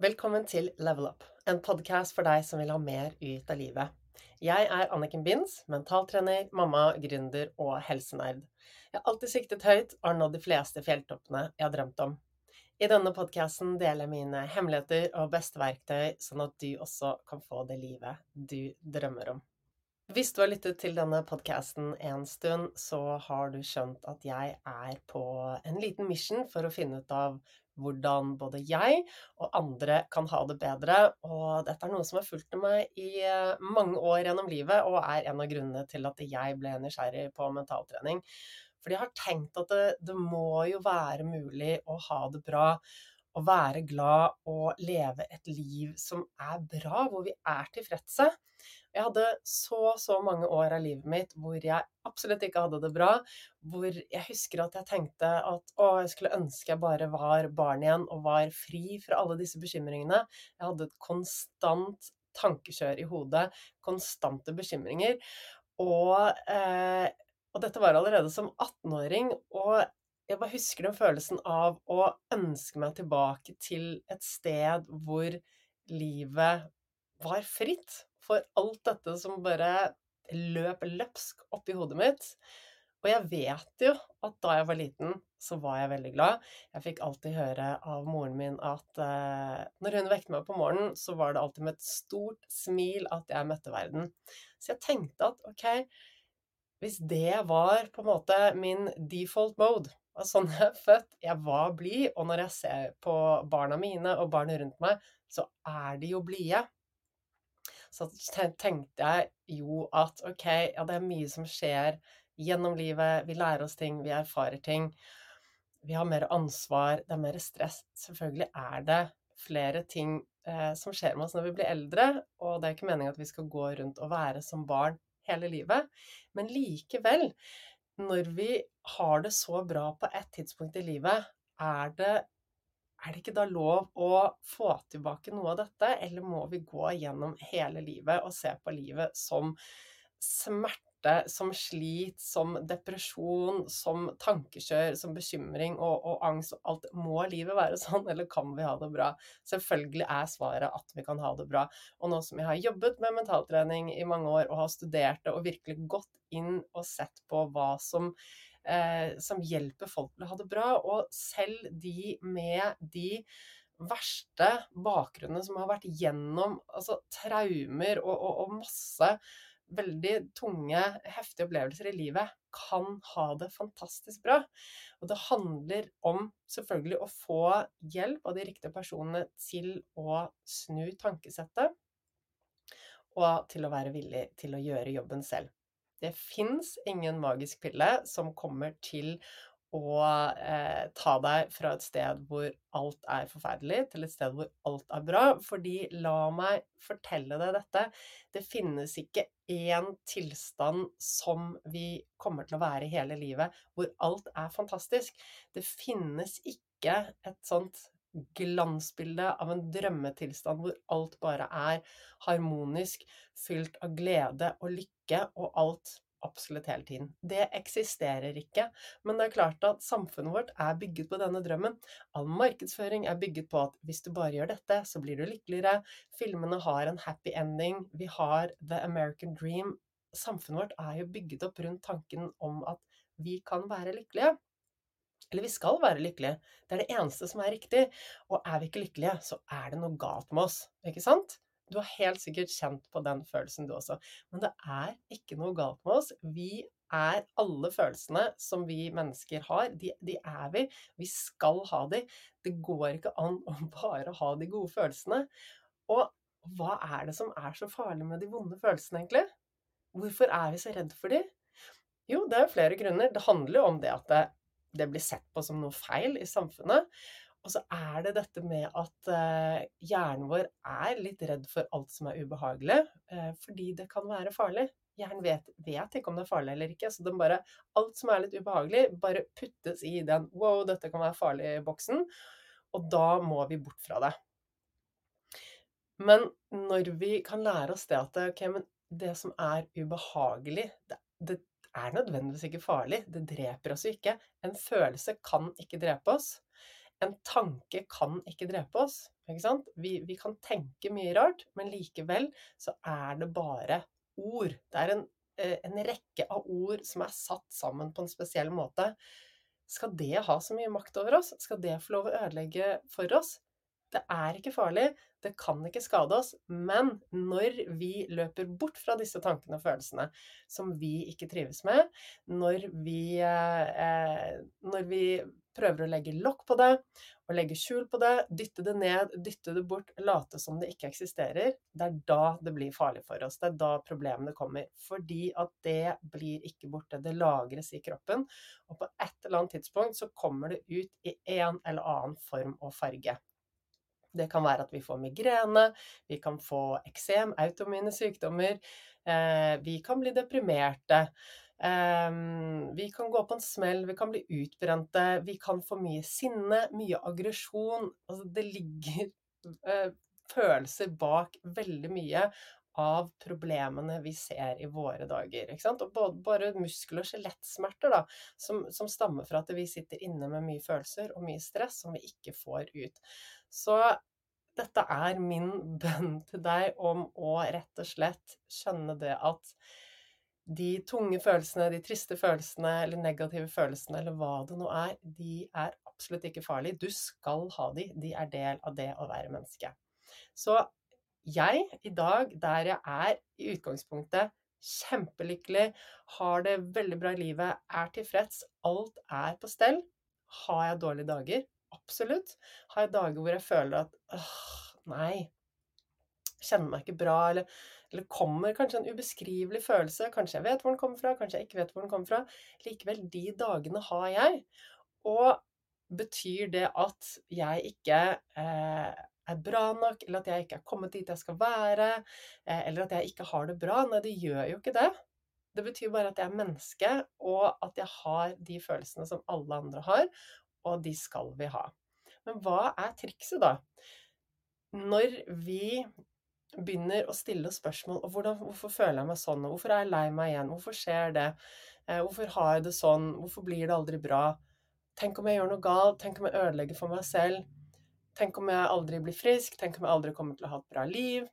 Velkommen til Level Up, en podkast for deg som vil ha mer ut av livet. Jeg er Anniken Binds, mentaltrener, mamma, gründer og helsenerd. Jeg har alltid siktet høyt og har nådd de fleste fjelltoppene jeg har drømt om. I denne podkasten deler jeg mine hemmeligheter og beste verktøy, sånn at du også kan få det livet du drømmer om. Hvis du har lyttet til denne podkasten en stund, så har du skjønt at jeg er på en liten mission for å finne ut av hvordan både jeg og andre kan ha det bedre. Og dette er noe som har fulgt meg i eh, mange år gjennom livet, og er en av grunnene til at jeg ble nysgjerrig på mentaltrening. Fordi jeg har tenkt at det, det må jo være mulig å ha det bra å være glad og leve et liv som er bra, hvor vi er tilfredse. Jeg hadde så, så mange år av livet mitt hvor jeg absolutt ikke hadde det bra. Hvor jeg husker at jeg tenkte at å, jeg skulle ønske jeg bare var barn igjen og var fri fra alle disse bekymringene. Jeg hadde et konstant tankekjør i hodet, konstante bekymringer. Og, eh, og dette var allerede som 18-åring. Og jeg bare husker den følelsen av å ønske meg tilbake til et sted hvor livet var fritt for alt dette som bare løp løpsk oppi hodet mitt. Og jeg vet jo at da jeg var liten, så var jeg veldig glad. Jeg fikk alltid høre av moren min at eh, når hun vekket meg på morgenen, så var det alltid med et stort smil at jeg møtte verden. Så jeg tenkte at ok, hvis det var på en måte min default mode, var sånn jeg er født. Jeg var blid, og når jeg ser på barna mine og barna rundt meg, så er de jo blide. Så tenkte jeg jo at ok, ja, det er mye som skjer gjennom livet. Vi lærer oss ting, vi erfarer ting. Vi har mer ansvar, det er mer stress. Selvfølgelig er det flere ting eh, som skjer med oss når vi blir eldre, og det er ikke meningen at vi skal gå rundt og være som barn hele livet. Men likevel når vi har det så bra på et tidspunkt i livet, er det, er det ikke da lov å få tilbake noe av dette, eller må vi gå gjennom hele livet og se på livet som smerte? som slit, som depresjon, som tankekjør, som bekymring og, og, angst og alt. Må livet være sånn, eller kan vi ha det bra? Selvfølgelig er svaret at vi kan ha det bra. Og nå som jeg har jobbet med mentaltrening i mange år og har studert det og virkelig gått inn og sett på hva som som hjelper folk til å ha det bra, og selv de med de verste bakgrunnene som har vært gjennom altså, traumer og, og, og masse veldig tunge, heftige opplevelser i livet, kan ha det fantastisk bra. Og det handler om selvfølgelig å få hjelp av de riktige personene til å snu tankesettet, og til å være villig til å gjøre jobben selv. Det fins ingen magisk pille som kommer til å eh, ta deg fra et sted hvor alt er forferdelig, til et sted hvor alt er bra. Fordi la meg fortelle deg dette, det finnes ikke én tilstand som vi kommer til å være i hele livet, hvor alt er fantastisk. Det finnes ikke et sånt glansbilde av en drømmetilstand hvor alt bare er harmonisk, fylt av glede og lykke, og alt absolutt hele tiden. Det eksisterer ikke. Men det er klart at samfunnet vårt er bygget på denne drømmen. All markedsføring er bygget på at hvis du bare gjør dette, så blir du lykkeligere. Filmene har en happy ending. Vi har the American dream. Samfunnet vårt er jo bygget opp rundt tanken om at vi kan være lykkelige. Eller vi skal være lykkelige. Det er det eneste som er riktig. Og er vi ikke lykkelige, så er det noe galt med oss. Ikke sant? Du har helt sikkert kjent på den følelsen, du også. Men det er ikke noe galt med oss. Vi er alle følelsene som vi mennesker har, de, de, er vi. Vi skal ha de. Det går ikke an å bare ha de gode følelsene. Og hva er det som er så farlig med de vonde følelsene, egentlig? Hvorfor er vi så redd for de? Jo, det er flere grunner. Det handler jo om det at det, blir sett på som noe feil i samfunnet. Og så er det dette med at eh, hjernen vår er litt redd for alt som er ubehagelig, eh, fordi det kan være farlig. Hjernen vet, vet, ikke om det er farlig eller ikke, så bare, alt som er litt ubehagelig, bare puttes i den 'wow, dette kan være farlig'-boksen, og da må vi bort fra det. Men når vi kan lære oss det at okay, det som er ubehagelig, det, det er nødvendigvis ikke farlig. Det dreper oss jo ikke. En følelse kan ikke drepe oss. En tanke kan ikke drepe oss. Ikke? Vi, vi kan tenke mye rart, men likevel så er det bare ord. Det er en, eh, en rekke av ord som er satt sammen på en spesiell måte. Skal det ha så mye makt over oss? Skal det få lov å ødelegge for oss? Det er ikke farlig, det kan ikke skade oss, men når vi løper bort fra disse tankene og følelsene som vi ikke trives med, når vi, eh, når vi prøver å legge lokk på det og legge skjul på det, dytte det ned, dytte det bort, late som det ikke eksisterer, det er da det blir farlig for oss. Det er da problemene kommer. Fordi at det blir ikke borte. Det lagres i kroppen, og på et eller annet tidspunkt så kommer det ut i en eller annen form og farge. Det kan være at vi får migrene, vi kan få eksem, automine sykdommer, eh, vi kan bli deprimerte. Eh, vi kan gå på en smell, vi kan bli utbrente, vi kan få mye sinne, mye aggresjon. Altså, det ligger eh, følelser bak veldig mye av problemene vi ser i våre dager. Og både, bare muskel- og skjelettsmerter som, som, stammer fra at vi sitter inne med mye følelser og mye stress som vi ikke får ut. Så dette er min bønn til deg om å rett og slett skjønne det at de tunge følelsene, de triste følelsene eller negative følelsene eller hva det nå er, de er absolutt ikke farlige. Du skal ha de. De er del av det å være menneske. Så jeg i dag, der jeg er i utgangspunktet kjempelykkelig, har det veldig bra i livet, er tilfreds, alt er på stell. Har jeg dårlige dager? Absolutt. Har jeg dager hvor jeg føler at åh, nei, kjenner meg ikke bra, eller, eller kommer kanskje en ubeskrivelig følelse. Kanskje jeg vet hvor den kommer fra, kanskje jeg ikke vet hvor den kommer fra. Likevel, de dagene har jeg. Og betyr det at jeg ikke eh, er bra nok, eller at jeg ikke er kommet dit jeg skal være, eh, eller at jeg ikke har det bra? Nei, det gjør jo ikke det. Det betyr bare at jeg er menneske, og at jeg har de følelsene som alle andre har, og de skal vi ha. Men hva er trikset, da? Når vi begynner å stille spørsmål og 'Hvorfor føler jeg meg sånn?' og 'Hvorfor er jeg lei meg igjen?' 'Hvorfor skjer det?' Eh, 'Hvorfor har jeg det sånn?' 'Hvorfor blir det aldri bra?' 'Tenk om jeg gjør noe galt?' 'Tenk om jeg ødelegger for meg selv?' 'Tenk om jeg aldri blir frisk?' 'Tenk om jeg aldri kommer til å ha et bra liv?'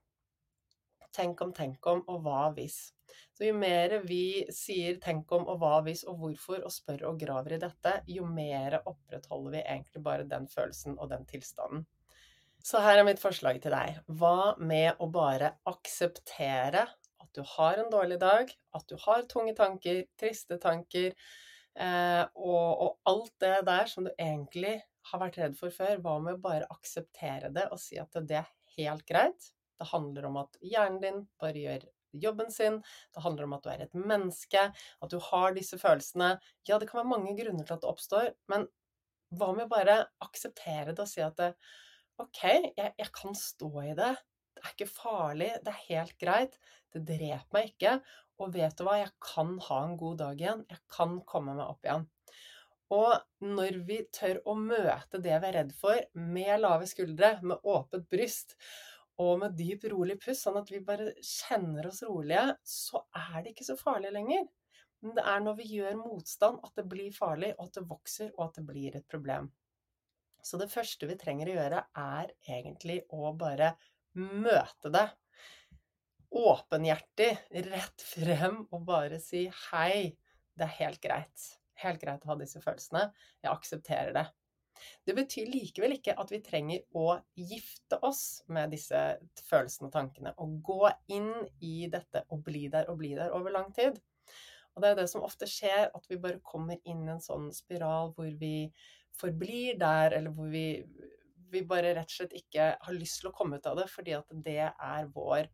Tenk om, tenk om, og hva hvis? Så jo mer vi sier 'tenk om' og 'hva hvis' og 'hvorfor' og spør og graver i dette, jo mer opprettholder vi egentlig bare den følelsen og den tilstanden. Så her er mitt forslag til deg. Hva med å bare akseptere at du har en dårlig dag, at du har tunge tanker, triste tanker, eh, og, og, alt det der som du egentlig har vært redd for før? Hva med å bare akseptere det og si at det er helt greit? Det handler om at hjernen din bare gjør jobben sin, det handler om at du er et menneske, at du har disse følelsene. Ja, det kan være mange grunner til at det oppstår, men hva med å bare akseptere det og si at det, OK, jeg, jeg, kan stå i det. Det er ikke farlig, det er helt greit. Det dreper meg ikke. Og vet du hva, jeg kan ha en god dag igjen. Jeg kan komme meg opp igjen. Og når vi tør å møte det vi er redd for, med lave skuldre, med åpent bryst, og med dyp, rolig pust, sånn at vi bare kjenner oss rolige, så er det ikke så farlig lenger. Men det er når vi gjør motstand at det blir farlig, og at det vokser, og at det blir et problem. Så det første vi trenger å gjøre, er egentlig å bare møte det. Åpenhjertig, rett frem, og bare si hei, det er helt greit. Helt greit å ha disse følelsene. Jeg aksepterer det. Det betyr likevel ikke at vi trenger å gifte oss med disse følelsene og tankene. Og gå inn i dette og bli der og bli der over lang tid. Og det er det som ofte skjer, at vi bare kommer inn i en sånn spiral hvor vi forblir der, eller hvor vi, vi bare rett og slett ikke har lyst til å komme ut av det, fordi at det er vår,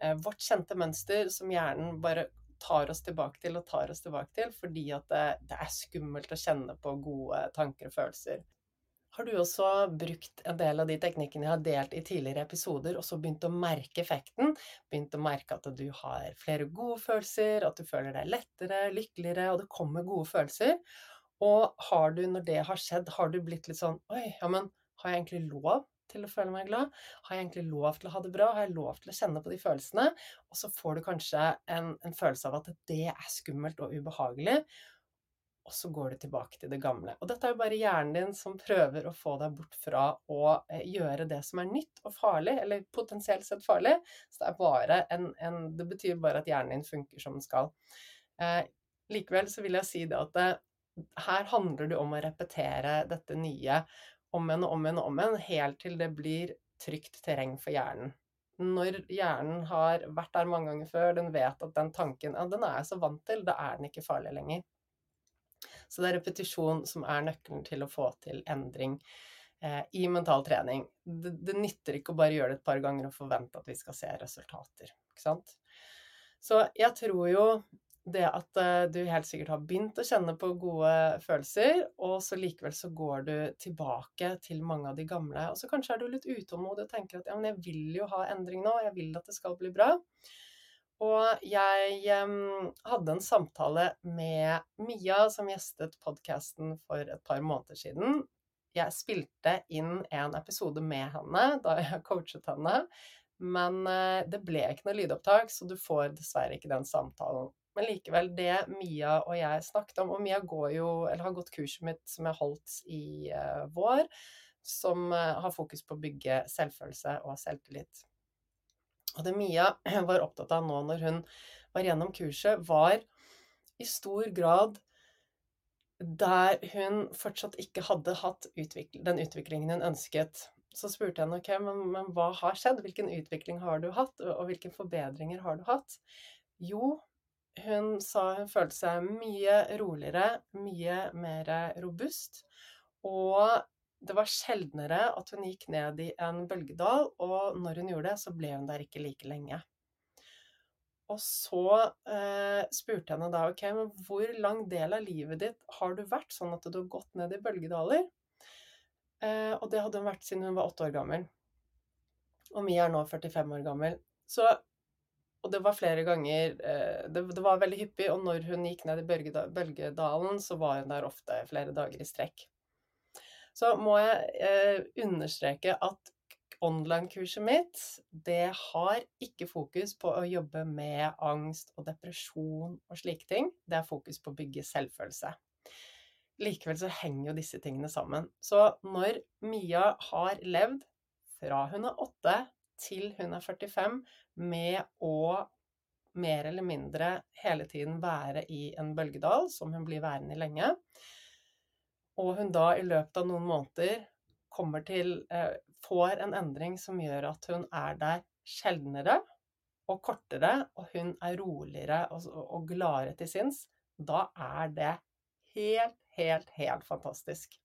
eh, vårt kjente mønster som hjernen bare tar oss tilbake til og tar oss tilbake til, fordi at det, det er skummelt å kjenne på gode tanker og følelser. Har du også brukt en del av de teknikkene jeg har delt i tidligere episoder, og så begynt å merke effekten? Begynt å merke at du har flere gode følelser, at du føler deg lettere, lykkeligere, og det kommer gode følelser? Og har du, når det har skjedd, har du blitt litt sånn Oi, ja, men har jeg egentlig lov til å føle meg glad? Har jeg egentlig lov til å ha det bra? Har jeg lov til å kjenne på de følelsene? Og så får du kanskje en, en følelse av at det er skummelt og ubehagelig. og så går du tilbake til det gamle. Og dette er jo bare hjernen din som prøver å få deg bort fra å eh, gjøre det som er nytt og farlig, eller potensielt sett farlig. Så det en, en Det betyr bare at hjernen din funker som den skal. Eh, likevel så vil jeg si det at det, her handler det om å repetere dette nye om igjen og om igjen og om igjen, helt til det blir trygt terreng for hjernen. Når hjernen har vært der mange ganger før, den vet at den tanken ja, den er jeg så vant til, da er den ikke farlig lenger. Så det er repetisjon som er nøkkelen til å få til endring eh, i mental trening. Det, det, nytter ikke å bare gjøre det et par ganger og forvente at vi skal se resultater. Ikke sant? Så jeg tror jo det at eh, du helt sikkert har begynt å kjenne på gode følelser, og så likevel så går du tilbake til mange av de gamle. Og så kanskje er du litt utålmodig og tenker at ja, men jeg vil jo ha endring nå, jeg vil at det skal bli bra. Og jeg um, hadde en samtale med Mia, som gjestet podkasten for et par måneder siden. Jeg spilte inn en episode med henne da jeg coachet henne, men uh, det ble ikke noe lydopptak, så du får dessverre ikke den samtalen. Men likevel, det Mia og jeg snakket om Og Mia går jo, eller har gått kurset mitt som jeg holdt i uh, vår, som uh, har fokus på å bygge selvfølelse og selvtillit. Og det Mia var opptatt av nå når hun var gjennom kurset, var i stor grad der hun fortsatt ikke hadde hatt utvikling, den utviklingen hun ønsket. Så spurte jeg henne ok, men, men, hva har skjedd? Hvilken utvikling har du hatt, og, og hvilke forbedringer har du hatt? Jo, hun sa hun følte seg mye roligere, mye mer robust. Og det var sjeldnere at hun gikk ned i en bølgedal, og når hun gjorde det, så ble hun der ikke like lenge. Og så eh, spurte jeg henne da ok, men hvor lang del av livet ditt har du vært sånn at du har gått ned i bølgedaler? Eh, og det hadde hun vært siden hun var åtte år gammel. Og Mia er nå 45 år gammel. Så, og det var flere ganger eh, det, var veldig hyppig, og når hun gikk ned i bølgedalen, så var hun der ofte flere dager i strekk. Så må jeg eh, understreke at online-kurset mitt, det har ikke fokus på å jobbe med angst og depresjon og slike ting. Det er fokus på å bygge selvfølelse. Likevel så henger jo disse tingene sammen. Så når Mia har levd fra hun er åtte til hun er 45 med å mer eller mindre hele tiden være i en bølgedal, som hun blir værende i lenge, og hun da i løpet av noen måneder kommer til eh, Får en endring som gjør at hun er der sjeldnere og kortere, og hun er roligere og, og gladere til sinns, da er det helt, helt, helt fantastisk.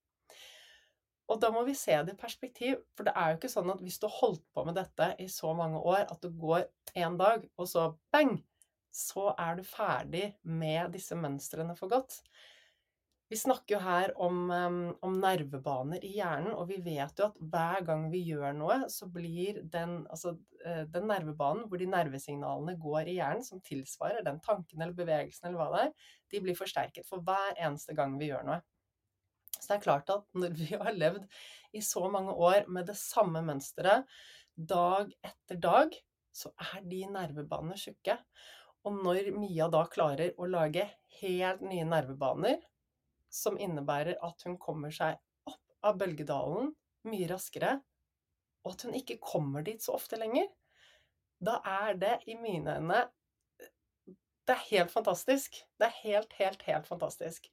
Og da må vi se det i perspektiv, for det er jo ikke sånn at hvis du har holdt på med dette i så mange år, at du går en dag, og så bang, så er du ferdig med disse mønstrene for godt. Vi snakker jo her om, om, nervebaner i hjernen, og vi vet jo at hver gang vi gjør noe, så blir den, altså, eh, den nervebanen hvor de nervesignalene går i hjernen, som tilsvarer den tanken eller bevegelsen eller hva det er, de blir forsterket for hver eneste gang vi gjør noe. Så det er klart at når vi har levd i så mange år med det samme mønsteret dag etter dag, så er de nervebanene tjukke. Og når Mia da klarer å lage helt nye nervebaner, som innebærer at hun kommer seg opp av bølgedalen mye raskere, og at hun ikke kommer dit så ofte lenger, da er det i mine øyne Det er helt fantastisk. Det er helt, helt, helt fantastisk.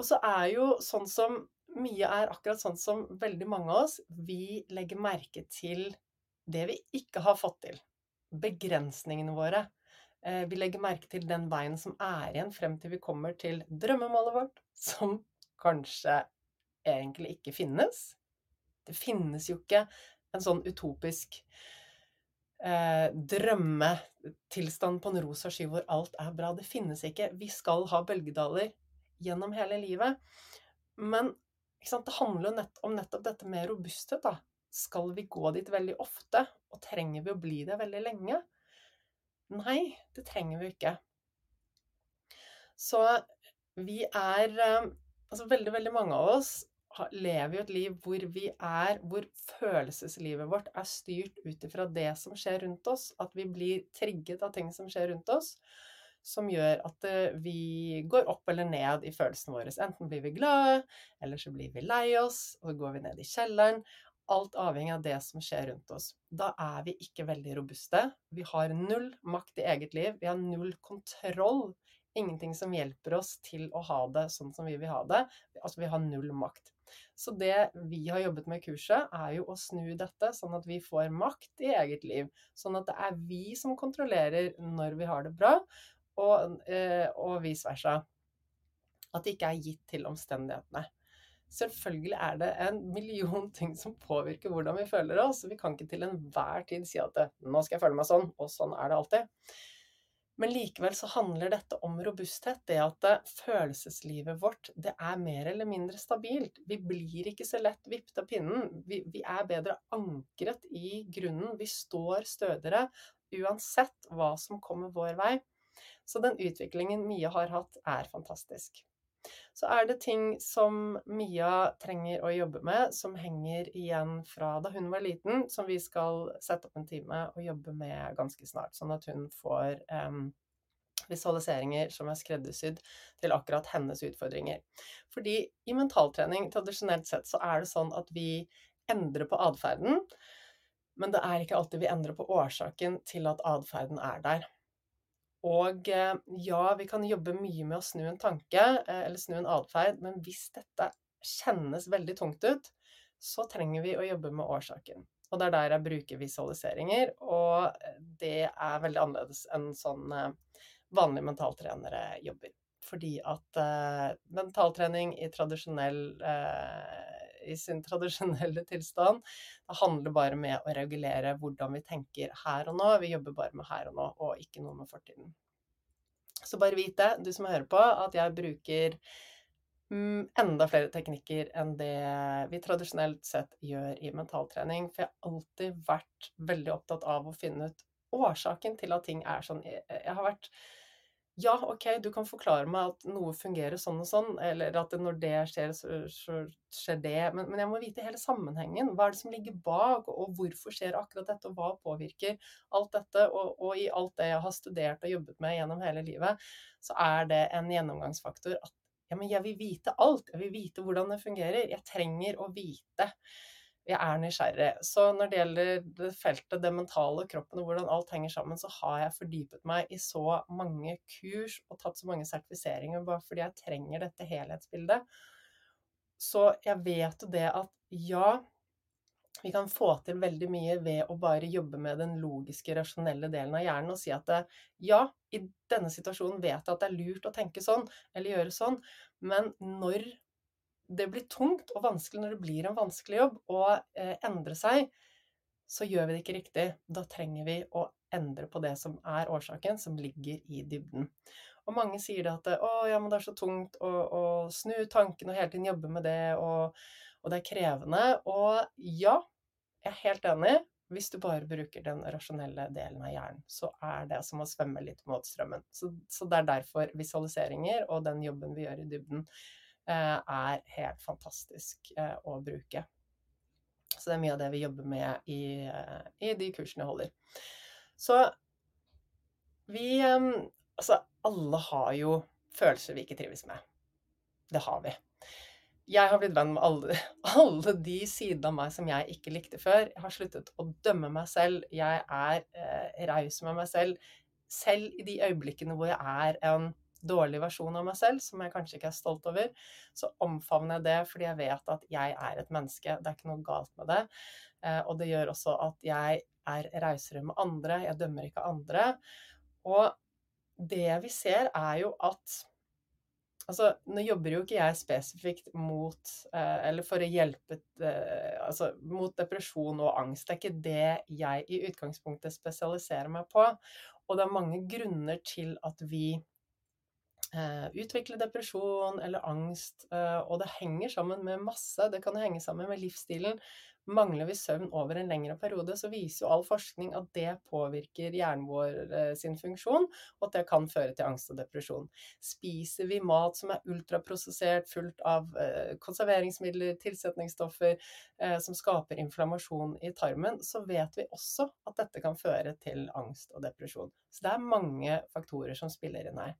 Og så er jo sånn som mye er akkurat sånn som veldig mange av oss, vi legger merke til det vi ikke har fått til. Begrensningene våre. Eh, vi legger merke til den veien som er igjen frem til vi kommer til drømmemålet vårt, som kanskje egentlig ikke finnes. Det finnes jo ikke en sånn utopisk eh, drømmetilstand på en rosa sky hvor alt er bra. Det finnes ikke. Vi skal ha bølgedaler gjennom hele livet. Men det handler jo nett om nettopp dette med robusthet. da. Skal vi gå dit veldig ofte, og trenger vi å bli det veldig lenge? Nei, det trenger vi ikke. Så vi er eh, Altså veldig, veldig mange av oss lever jo et liv hvor vi er Hvor følelseslivet vårt er styrt ut ifra det som skjer rundt oss. At vi blir trigget av ting som skjer rundt oss. Som gjør at eh, vi går opp eller ned i følelsene våre. Enten blir vi glade, eller så blir vi lei oss, og så går vi ned i kjelleren. Alt avhengig av det som skjer rundt oss. Da er vi ikke veldig robuste. Vi har null makt i eget liv. Vi har null kontroll. Ingenting som hjelper oss til å ha det sånn som vi vil ha det. Altså, vi har null makt. Så det vi har jobbet med i kurset, er jo å snu dette, sånn at vi får makt i eget liv. Sånn at det er vi som kontrollerer når vi har det bra, og, eh, og vice versa. At det ikke er gitt til omstendighetene. Selvfølgelig er det en million ting som påvirker hvordan vi føler oss. Vi kan ikke til enhver tid si at 'nå skal jeg føle meg sånn', og sånn er det alltid. Men likevel så handler dette om robusthet. Det at eh, følelseslivet vårt det er mer eller mindre stabilt. Vi blir ikke så lett vippet av pinnen. Vi, vi er bedre ankret i grunnen. Vi står stødigere uansett hva som kommer vår vei. Så den utviklingen Mia har hatt, er fantastisk. Så er det ting som Mia trenger å jobbe med, som henger igjen fra da hun var liten, som vi skal sette opp en time og jobbe med ganske snart. Sånn at hun får um, visualiseringer som er skreddersydd til akkurat hennes utfordringer. Fordi i mentaltrening, tradisjonelt sett, så er det sånn at vi endrer på atferden, men det er ikke alltid vi endrer på årsaken til at atferden er der. Og eh, ja, vi kan jobbe mye med å snu en tanke eh, eller snu en atferd, men hvis dette kjennes veldig tungt ut, så trenger vi å jobbe med årsaken. Og det er der jeg bruker visualiseringer, og eh, det er veldig annerledes enn sånn vanlige mentaltrenere jobber. Fordi at mentaltrening i, uh, i sin tradisjonelle tilstand det handler bare med å regulere hvordan vi tenker her og nå. Vi jobber bare med her og nå, og ikke noe med fortiden. Så bare vit det, du som hører på, at jeg bruker mm, enda flere teknikker enn det vi tradisjonelt sett gjør i mentaltrening. For jeg har alltid vært veldig opptatt av å finne ut årsaken til at ting er sånn. Jeg har vært ja, OK, du kan forklare meg at noe fungerer sånn og sånn, eller at når det skjer, så, skjer det, men, men, jeg må vite hele sammenhengen. Hva er det som ligger bak, og hvorfor skjer akkurat dette, og hva påvirker alt dette? Og, og i alt det jeg har studert og jobbet med gjennom hele livet, så er det en gjennomgangsfaktor at ja, men jeg vil vite alt. Jeg vil vite hvordan det fungerer. Jeg trenger å vite jeg er nysgjerrig. Så når det gjelder det feltet, det mentale og kroppen og hvordan alt henger sammen, så har jeg fordypet meg i så mange kurs og tatt så mange sertifiseringer bare fordi jeg trenger dette helhetsbildet. Så jeg vet jo det at ja, vi kan få til veldig mye ved å bare jobbe med den logiske, rasjonelle delen av hjernen og si at ja, i denne situasjonen vet jeg at det er lurt å tenke sånn eller gjøre sånn, men når det blir tungt og vanskelig når det blir en vanskelig jobb å eh, endre seg, så gjør vi det ikke riktig. Da trenger vi å endre på det som er årsaken, som ligger i dybden. Og mange sier det at 'Å, ja, men det er så tungt å, å snu tanken og hele tiden jobbe med det', og, og det er krevende. Og ja, jeg er helt enig. Hvis du bare bruker den rasjonelle delen av hjernen, så er det som å svømme litt mot strømmen. Så, så det er derfor visualiseringer og den jobben vi gjør i dybden, er helt fantastisk eh, å bruke. Så det er mye av det vi jobber med i, eh, i de kursene jeg holder. Så vi Altså, alle har jo følelser vi ikke trives med. Det har vi. Jeg har blitt venn med alle, alle, de sidene av meg som jeg ikke likte før. Jeg har sluttet å dømme meg selv. Jeg er eh, raus med meg selv. Selv i de øyeblikkene hvor jeg er en dårlig versjon av meg selv, som jeg kanskje ikke er stolt over, så omfavner jeg det fordi jeg vet at jeg er et menneske. Det er ikke noe galt med det. Eh, og det gjør også at jeg er rausere med andre. Jeg dømmer ikke andre. Og det vi ser, er jo at Altså, nå jobber jo ikke jeg spesifikt mot eh, Eller for å hjelpe eh, Altså mot depresjon og angst. Det er ikke det jeg i utgangspunktet spesialiserer meg på. Og det er mange grunner til at vi utvikle depresjon eller angst. Eh, og det henger sammen med masse. Det kan henge sammen med livsstilen. Mangler vi søvn over en lengre periode, så viser jo all forskning at det påvirker hjernen vår eh, sin funksjon, og at det kan føre til angst og depresjon. Spiser vi mat som er ultraprosessert, fullt av eh, konserveringsmidler, tilsetningsstoffer eh, som skaper inflammasjon i tarmen, så vet vi også at dette kan føre til angst og depresjon. Så det er mange faktorer som spiller inn her.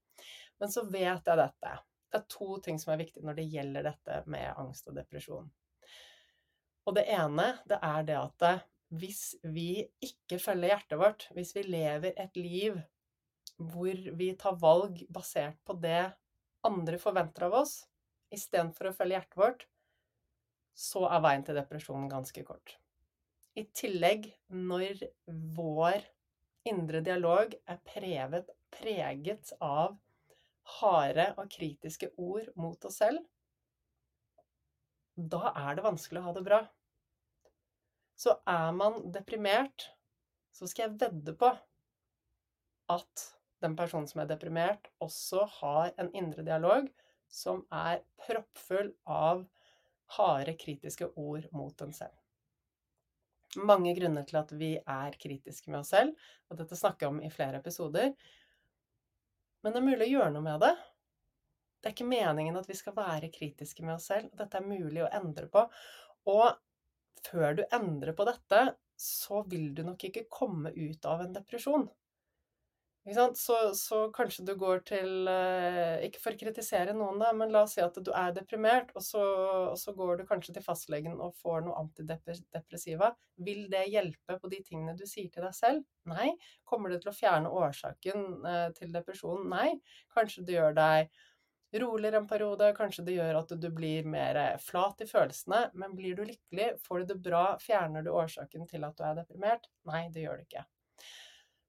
Men så vet jeg dette. Det er to ting som er viktig når det gjelder dette med angst og depresjon. Og det ene, det er det at eh, hvis vi ikke følger hjertet vårt, hvis vi lever et liv hvor vi tar valg basert på det andre forventer av oss, istedenfor å følge hjertet vårt, så er veien til depresjon ganske kort. I tillegg, når vår indre dialog er preget, preget av harde og kritiske ord mot oss selv, da er det vanskelig å ha det bra. Så er man deprimert, så skal jeg vedde på at den personen som er deprimert, også har en indre dialog som er proppfull av harde, kritiske ord mot den selv. Mange grunner til at vi er kritiske med oss selv, og dette snakker jeg om i flere episoder. Men det er mulig å gjøre noe med det. Det er ikke meningen at vi skal være kritiske med oss selv. Dette er mulig å endre på. Og før du endrer på dette, så vil du nok ikke komme ut av en depresjon. Så, så, kanskje du går til eh, Ikke for å kritisere noen, da, men la oss si at du er deprimert, og så, og så går du kanskje til fastlegen og får noe antidepressiva. Vil det hjelpe på de tingene du sier til deg selv? Nei. Kommer det til å fjerne årsaken eh, til depresjonen? Nei. Kanskje det gjør deg roligere en periode, kanskje det gjør at du blir mer flat i følelsene. Men blir du lykkelig, får du det bra, fjerner du årsaken til at du er deprimert? Nei, det gjør det ikke.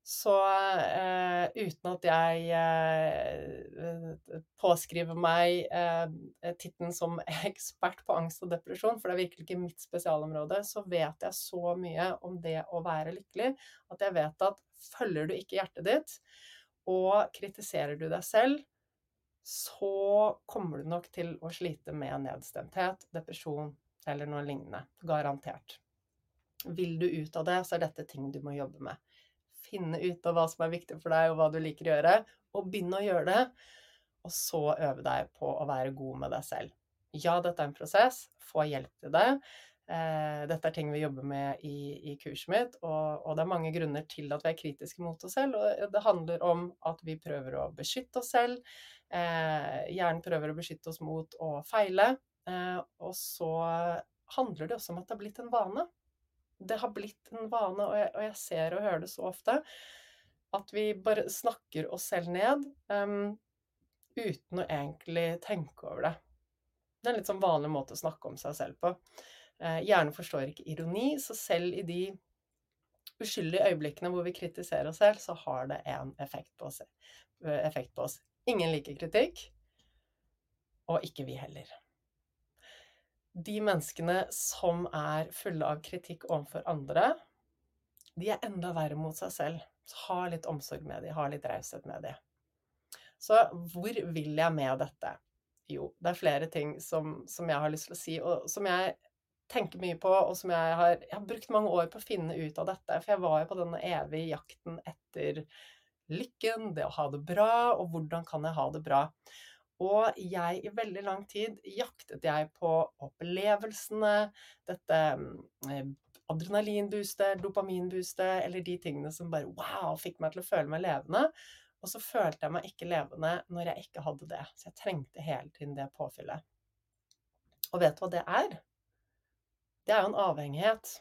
Så eh, uten at jeg eh, påskriver meg eh, tittelen som ekspert på angst og depresjon, for det er virkelig ikke mitt spesialområde, så vet jeg så mye om det å være lykkelig at jeg vet at følger du ikke hjertet ditt, og kritiserer du deg selv, så kommer du nok til å slite med nedstemthet, depresjon eller noe lignende. Garantert. Vil du ut av det, så er dette ting du må jobbe med. Finne ut av hva som er viktig for deg, og hva du liker å gjøre, og begynne å gjøre det. Og så øve deg på å være god med deg selv. Ja, dette er en prosess. Få hjelp til det. Eh, dette er ting vi jobber med i, i kurset mitt, og, og, det er mange grunner til at vi er kritiske mot oss selv. Og det handler om at vi prøver å beskytte oss selv. Eh, hjernen prøver å beskytte oss mot å feile. Eh, og så handler det også om at det har blitt en vane. Det har blitt en vane, og jeg, og jeg ser og hører det så ofte, at vi bare snakker oss selv ned um, uten å egentlig tenke over det. Det er en litt sånn vanlig måte å snakke om seg selv på. Uh, hjernen forstår ikke ironi, så selv i de uskyldige øyeblikkene hvor vi kritiserer oss selv, så har det en effekt på oss. Effekt på oss. Ingen liker kritikk, og ikke vi heller. De menneskene som er fulle av kritikk overfor andre, de er enda verre mot seg selv. Så ha litt omsorg med dem, ha litt raushet med dem. Så hvor vil jeg med dette? Jo, det er flere ting som, som, jeg har lyst til å si, og som jeg tenker mye på, og som jeg har, jeg har brukt mange år på å finne ut av dette. For jeg var jo på denne evige jakten etter lykken, det å ha det bra, og hvordan kan jeg ha det bra. Og jeg, i veldig lang tid, jaktet jeg på opplevelsene, dette eh, adrenalinboostet, dopaminboostet, eller de tingene som bare wow, fikk meg til å føle meg levende. Og så følte jeg meg ikke levende når jeg ikke hadde det. Så jeg trengte hele tiden det påfyllet. Og vet du hva det er? Det er jo en avhengighet.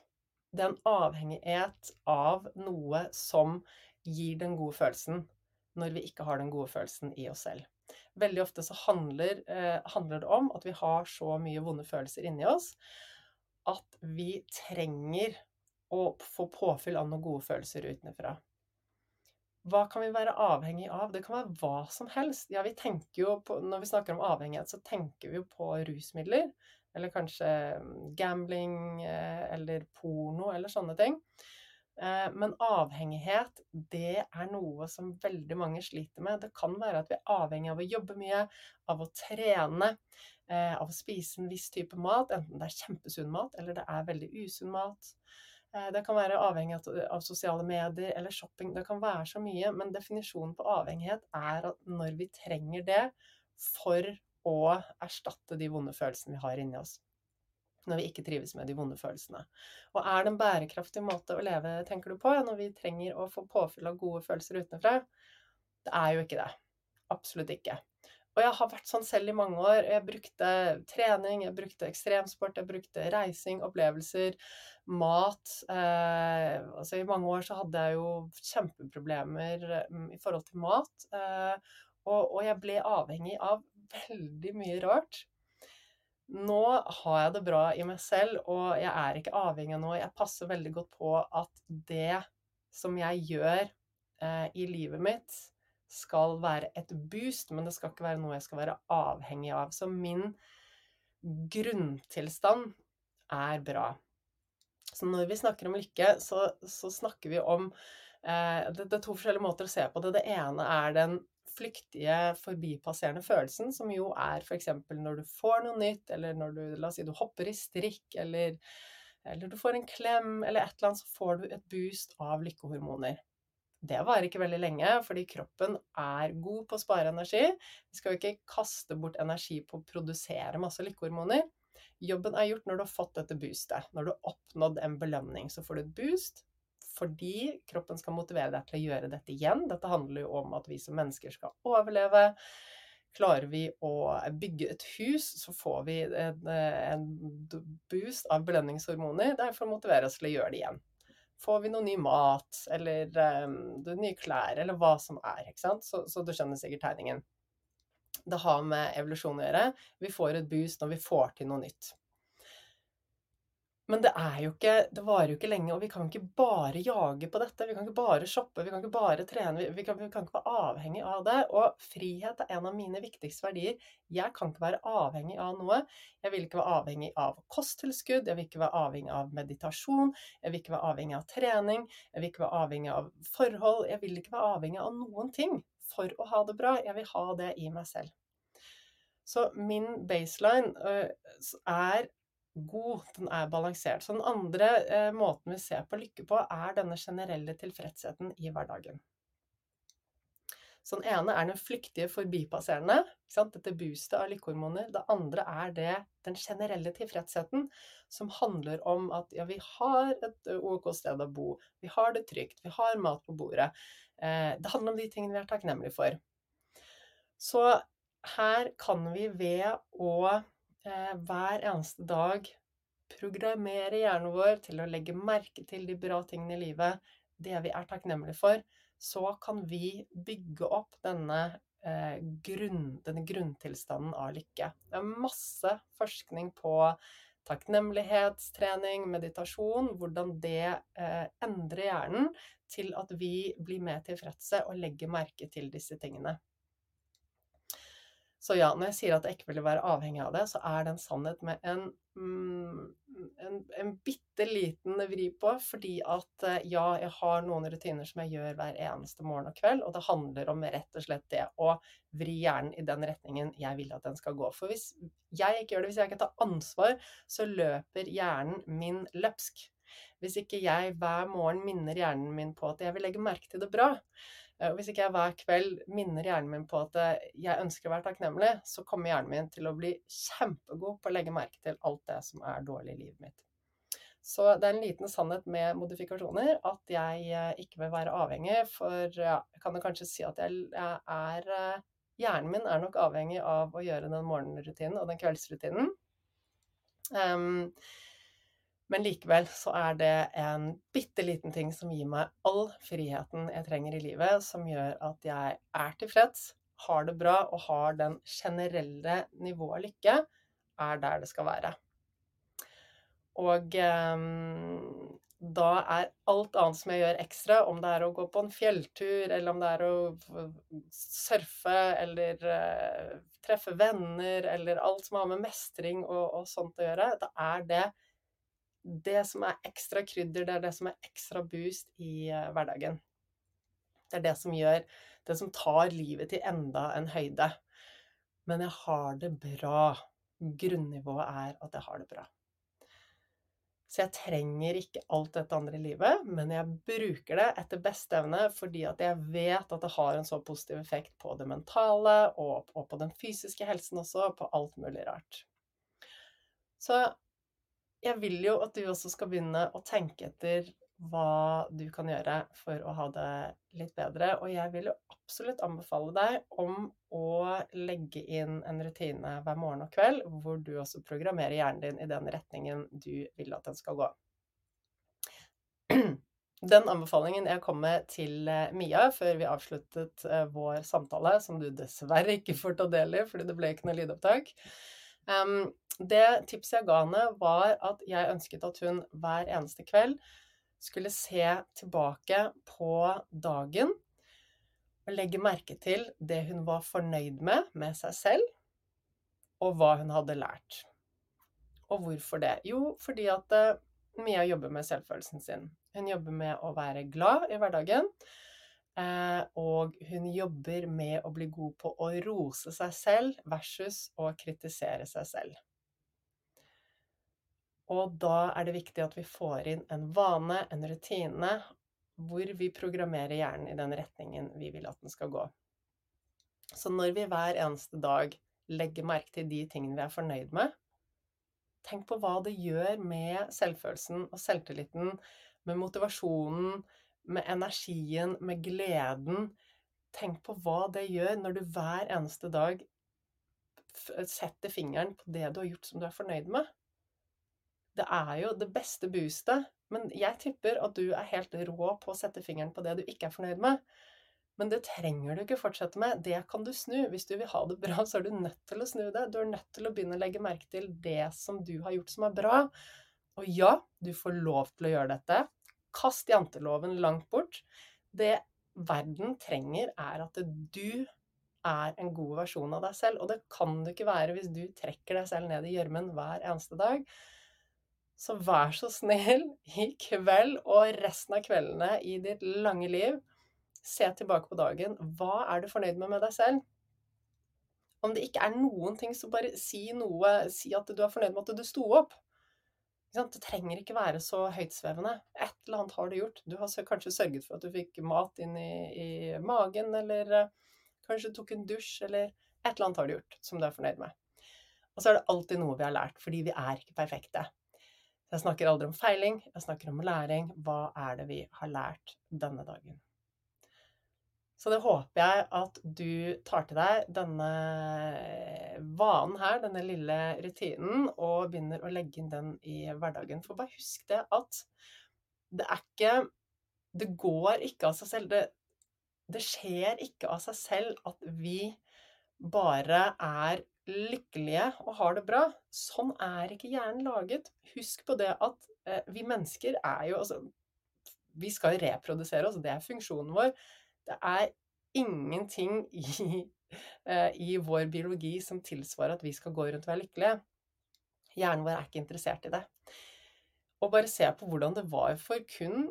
Det er en avhengighet av noe som gir den gode følelsen når vi ikke har den gode følelsen i oss selv. Veldig ofte så handler, eh, handler, det om at vi har så mye vonde følelser inni oss at vi trenger å få påfyll av noen gode følelser utenfra. Hva kan vi være avhengig av? Det kan være hva som helst. Ja, vi tenker jo på, Når vi snakker om avhengighet, så tenker vi jo på rusmidler. Eller kanskje mm, gambling eh, eller porno eller sånne ting. Eh, men avhengighet, det er noe som veldig mange sliter med. Det kan være at vi er avhengig av å jobbe mye, av å trene, eh, av å spise en viss type mat, enten det er kjempesunn mat eller det er veldig usunn mat. Eh, det kan være avhengig av sosiale medier eller shopping. Det kan være så mye, men definisjonen på avhengighet er at når vi trenger det for å erstatte de vonde følelsene vi har inni oss når vi ikke trives med de vonde følelsene. Og er det en bærekraftig måte å leve, tenker du på, når vi trenger å få påfyll av gode følelser utenfra? Det er jo ikke det. Absolutt ikke. Og jeg har vært sånn selv i mange år. Jeg brukte trening, jeg brukte ekstremsport, jeg brukte reising, opplevelser, mat. Eh, altså I mange år så hadde jeg jo kjempeproblemer mm, i forhold til mat. Eh, og, og jeg ble avhengig av veldig mye rart. Nå har jeg det bra i meg selv, og jeg er ikke avhengig av noe. Jeg passer veldig godt på at det som jeg gjør eh, i livet mitt, skal være et boost, men det skal ikke være noe jeg skal være avhengig av. Så min grunntilstand er bra. Så når vi snakker om lykke, så, så snakker vi om eh, det, det, er to forskjellige måter å se på det. Det ene er den flyktige, forbipasserende følelsen, som jo er f.eks. når du får noe nytt, eller når du La oss si du hopper i strikk, eller, eller du får en klem, eller et eller annet, så får du et boost av lykkehormoner. Det varer ikke veldig lenge, fordi kroppen er god på å spare energi. Vi skal jo ikke kaste bort energi på å produsere masse lykkehormoner. Jobben er gjort når du har fått dette boostet. Når du har oppnådd en belønning, så får du et boost fordi kroppen skal motivere deg til å gjøre dette igjen. Dette handler jo om at vi som mennesker skal overleve. Klarer vi å bygge et hus, så får vi en, en boost av belønningshormoner. Derfor motiverer oss til å gjøre det igjen. Får vi noe ny mat, eller um, nye klær, eller hva som er. ikke sant? Så, så du skjønner sikkert tegningen. Det har med evolusjon å gjøre. Vi får et boost når vi får til noe nytt. Men det er jo ikke Det varer jo ikke lenge, og vi kan ikke bare jage på dette. Vi kan ikke bare shoppe, vi kan ikke bare trene. Vi, vi, kan, vi kan, ikke være avhengig av det. Og frihet er en av mine viktigste verdier. Jeg kan ikke være avhengig av noe. Jeg vil ikke være avhengig av kosttilskudd, jeg vil ikke være avhengig av meditasjon, jeg vil ikke være avhengig av trening, jeg vil ikke være avhengig av forhold. Jeg vil ikke være avhengig av noen ting for å ha det bra. Jeg vil ha det i meg selv. Så min baseline er god, den er balansert. Så den andre eh, måten vi ser på lykke på, er denne generelle tilfredsheten i hverdagen. Så den ene er den flyktige, forbipasserende, dette boostet av lykkehormoner. Det andre er det, den generelle tilfredsheten, som handler om at ja, vi har et OK sted å bo, vi har det trygt, vi har mat på bordet. Eh, det handler om de tingene vi er takknemlige for. Så her kan vi ved å eh, hver eneste dag programmere hjernen vår til å legge merke til de bra tingene i livet, det vi er takknemlige for, så kan vi bygge opp denne, eh, grunn, denne grunntilstanden av lykke. Det er masse forskning på takknemlighetstrening, meditasjon, hvordan det eh, endrer hjernen til at vi blir mer tilfredse og legger merke til disse tingene. Så ja, når jeg sier at jeg ikke vil være avhengig av det, så er det en sannhet med en, mm, en, en bitte liten vri på. Fordi at eh, ja, jeg har noen rutiner som jeg gjør hver eneste morgen og kveld. Og det handler om rett og slett det å vri hjernen i den retningen jeg vil at den skal gå. For hvis jeg ikke gjør det, hvis jeg ikke tar ansvar, så løper hjernen min løpsk. Hvis ikke jeg hver morgen minner hjernen min på at jeg vil legge merke til det bra, Eh, hvis ikke jeg hver kveld minner hjernen min på at eh, jeg ønsker å være takknemlig, så kommer hjernen min til å bli kjempegod på å legge merke til alt det som er dårlig i livet mitt. Så det er en liten sannhet med modifikasjoner at jeg eh, ikke vil være avhengig, for jeg kan jo kanskje si at jeg, er Hjernen min er nok avhengig av å gjøre den morgenrutinen og den kveldsrutinen. Um, men likevel så er det en bitte liten ting som gir meg all friheten jeg trenger i livet, som gjør at jeg er tilfreds, har det bra og har den generelle nivået lykke, er der det skal være. Og eh, da er alt annet som jeg gjør ekstra, om det er å gå på en fjelltur, eller om det er å surfe, eller eh, treffe venner, eller alt som har med mestring og, og sånt å gjøre, da er det det som er ekstra krydder, det er det som er ekstra boost i uh, hverdagen. Det er det som gjør Det som tar livet til enda en høyde. Men jeg har det bra. grunnivået er at jeg har det bra. Så jeg trenger ikke alt dette andre i livet, men jeg bruker det etter beste evne fordi at jeg vet at det har en så positiv effekt på det mentale og på den fysiske helsen også, på alt mulig rart. Så jeg vil jo at du også skal begynne å tenke etter hva du kan gjøre for å ha det litt bedre. Og jeg vil jo absolutt anbefale deg om å legge inn en rutine hver morgen og kveld hvor du også programmerer hjernen din i den retningen du vil at den skal gå. Den anbefalingen jeg kom med til eh, Mia før vi avsluttet eh, vår samtale, som du dessverre ikke får ta del i fordi det ble ikke noe lydopptak Det tipset jeg ga henne, var at jeg ønsket at hun hver eneste kveld skulle se tilbake på dagen og legge merke til det hun var fornøyd med med seg selv, og hva hun hadde lært. Og hvorfor det? Jo, fordi at uh, Mia jobber med selvfølelsen sin. Hun jobber med å være glad i hverdagen. Uh, og hun jobber med å bli god på å rose seg selv versus å kritisere seg selv. Og da er det viktig at vi får inn en vane, en rutine, hvor vi programmerer hjernen i den retningen vi vil at den skal gå. Så når vi hver eneste dag legger merke til de tingene vi er fornøyd med, tenk på hva det gjør med selvfølelsen og selvtilliten, med motivasjonen, med energien, med gleden. Tenk på hva det gjør når du hver eneste dag setter fingeren på det du har gjort som du er fornøyd med. Det er jo det beste boostet. Men jeg tipper at du er helt rå på å sette fingeren på det du ikke er fornøyd med. Men det trenger du ikke fortsette med. Det kan du snu. Hvis du vil ha det bra, så er du nødt til å snu det. Du er nødt til å begynne å legge merke til det som du har gjort som er bra. Og ja, du får lov til å gjøre dette. Kast janteloven langt bort. Det verden trenger, er at du er en god versjon av deg selv. Og det kan du ikke være hvis du trekker deg selv ned i gjørmen hver eneste dag. Så vær så snill, i kveld og resten av kveldene i ditt lange liv, se tilbake på dagen. Hva er du fornøyd med med deg selv? Om det ikke er noen ting, så bare si noe. Si at du er fornøyd med at du sto opp. Det trenger ikke være så høytsvevende. Et eller annet har du gjort. Du har kanskje sørget for at du fikk mat inn i, i magen, eller eh, kanskje tok en dusj, eller et eller annet har du gjort som du er fornøyd med. Og så er det alltid noe vi har lært, fordi vi er ikke perfekte. Jeg snakker aldri om feiling, jeg snakker om læring. Hva er det vi har lært denne dagen? Så det håper jeg at du tar til deg denne vanen her, denne lille rutinen, og begynner å legge inn den i hverdagen. For bare husk det at det er ikke Det går ikke av seg selv. Det, det skjer ikke av seg selv at vi bare er lykkelige og har det bra. Sånn er ikke hjernen laget. Husk på det at eh, vi mennesker er jo altså Vi skal reprodusere oss, det er funksjonen vår. Det er ingenting i, eh, i vår biologi som tilsvarer at vi skal gå rundt og være lykkelige. Hjernen vår er ikke interessert i det. Og bare se på hvordan det var for kun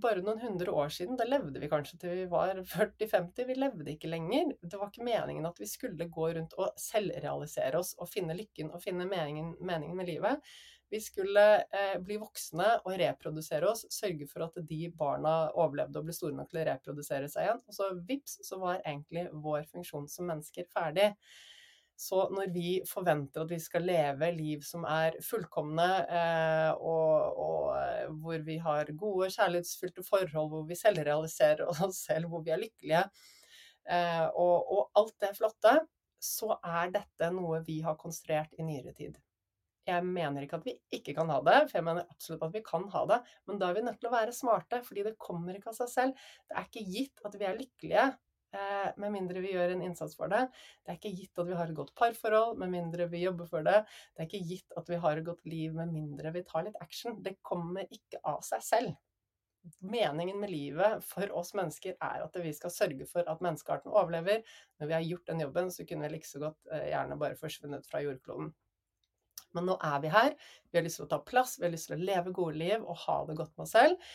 bare noen hundre år siden. Da levde vi kanskje til vi var 40-50. Vi levde ikke lenger. Det var ikke meningen at vi skulle gå rundt og selvrealisere oss og finne lykken og finne meningen, meningen med livet. Vi skulle eh, bli voksne og reprodusere oss, sørge for at de barna overlevde og ble store nok til å reprodusere seg igjen. Og så vips, så var egentlig vår funksjon som mennesker ferdig. Så når vi forventer at vi skal leve liv som er fullkomne, eh, og, og, eh, hvor vi har gode, kjærlighetsfylte forhold, hvor vi selvrealiserer oss selv, hvor vi er lykkelige, eh, og, og, alt det flotte, så er dette noe vi har konstruert i nyere tid. Jeg mener ikke at vi ikke kan ha det, for jeg mener absolutt at vi kan ha det, men da er vi nødt til å være smarte, fordi det kommer ikke av seg selv. Det er ikke gitt at vi er lykkelige Eh, med mindre vi gjør en innsats for det. Det er ikke gitt at vi har et godt parforhold med mindre vi jobber for det. Det er ikke gitt at vi har et godt liv med mindre vi tar litt action. Det kommer ikke av seg selv. Meningen med livet for oss mennesker er at vi skal sørge for at menneskearten overlever. Når vi har gjort den jobben, så kunne vi like så godt eh, gjerne bare forsvunnet fra jordkloden. Men nå er vi her. Vi har lyst til å ta plass, vi har lyst til å leve gode liv og ha det godt med oss selv.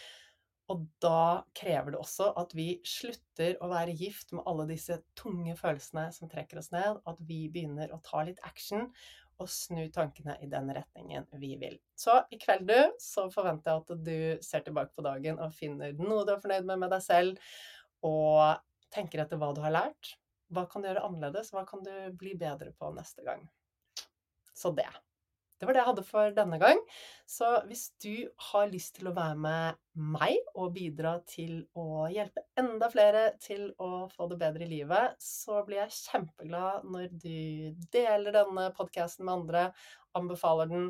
Og da krever det også at vi slutter å være gift med alle disse tunge følelsene som trekker oss ned, at vi begynner å ta litt action, og snu tankene i den retningen vi vil. Så i kveld, du, så forventer jeg at du ser tilbake på dagen og finner noe du er fornøyd med med deg selv, og tenker etter hva du har lært. Hva kan du gjøre annerledes? Hva kan du bli bedre på neste gang? Så det. Det var det jeg hadde for denne gang. Så hvis du har lyst til å være med meg og bidra til å hjelpe enda flere til å få det bedre i livet, så blir jeg kjempeglad når du deler denne podkasten med andre, anbefaler den,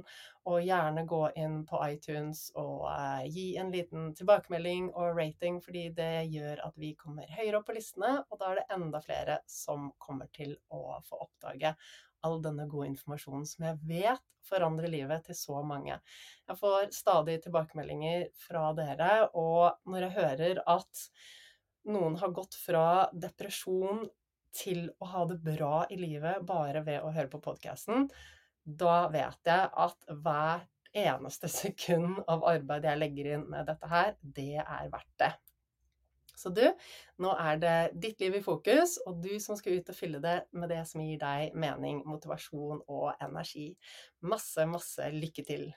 og gjerne gå inn på iTunes og uh, gi en liten tilbakemelding og rating, fordi det gjør at vi kommer høyere opp på listene, og da er det enda flere som kommer til å få oppdage all denne gode informasjonen som jeg vet forandrer livet til så mange. Jeg får stadig tilbakemeldinger fra dere, og når jeg hører at noen har gått fra depresjon til å ha det bra i livet bare ved å høre på podkasten, da vet jeg at hvert eneste sekund av arbeid jeg legger inn med dette her, det er verdt det. Så du, nå er det ditt liv i fokus, og du som skal ut og fylle det med det som gir deg mening, motivasjon og energi. Masse, masse lykke til.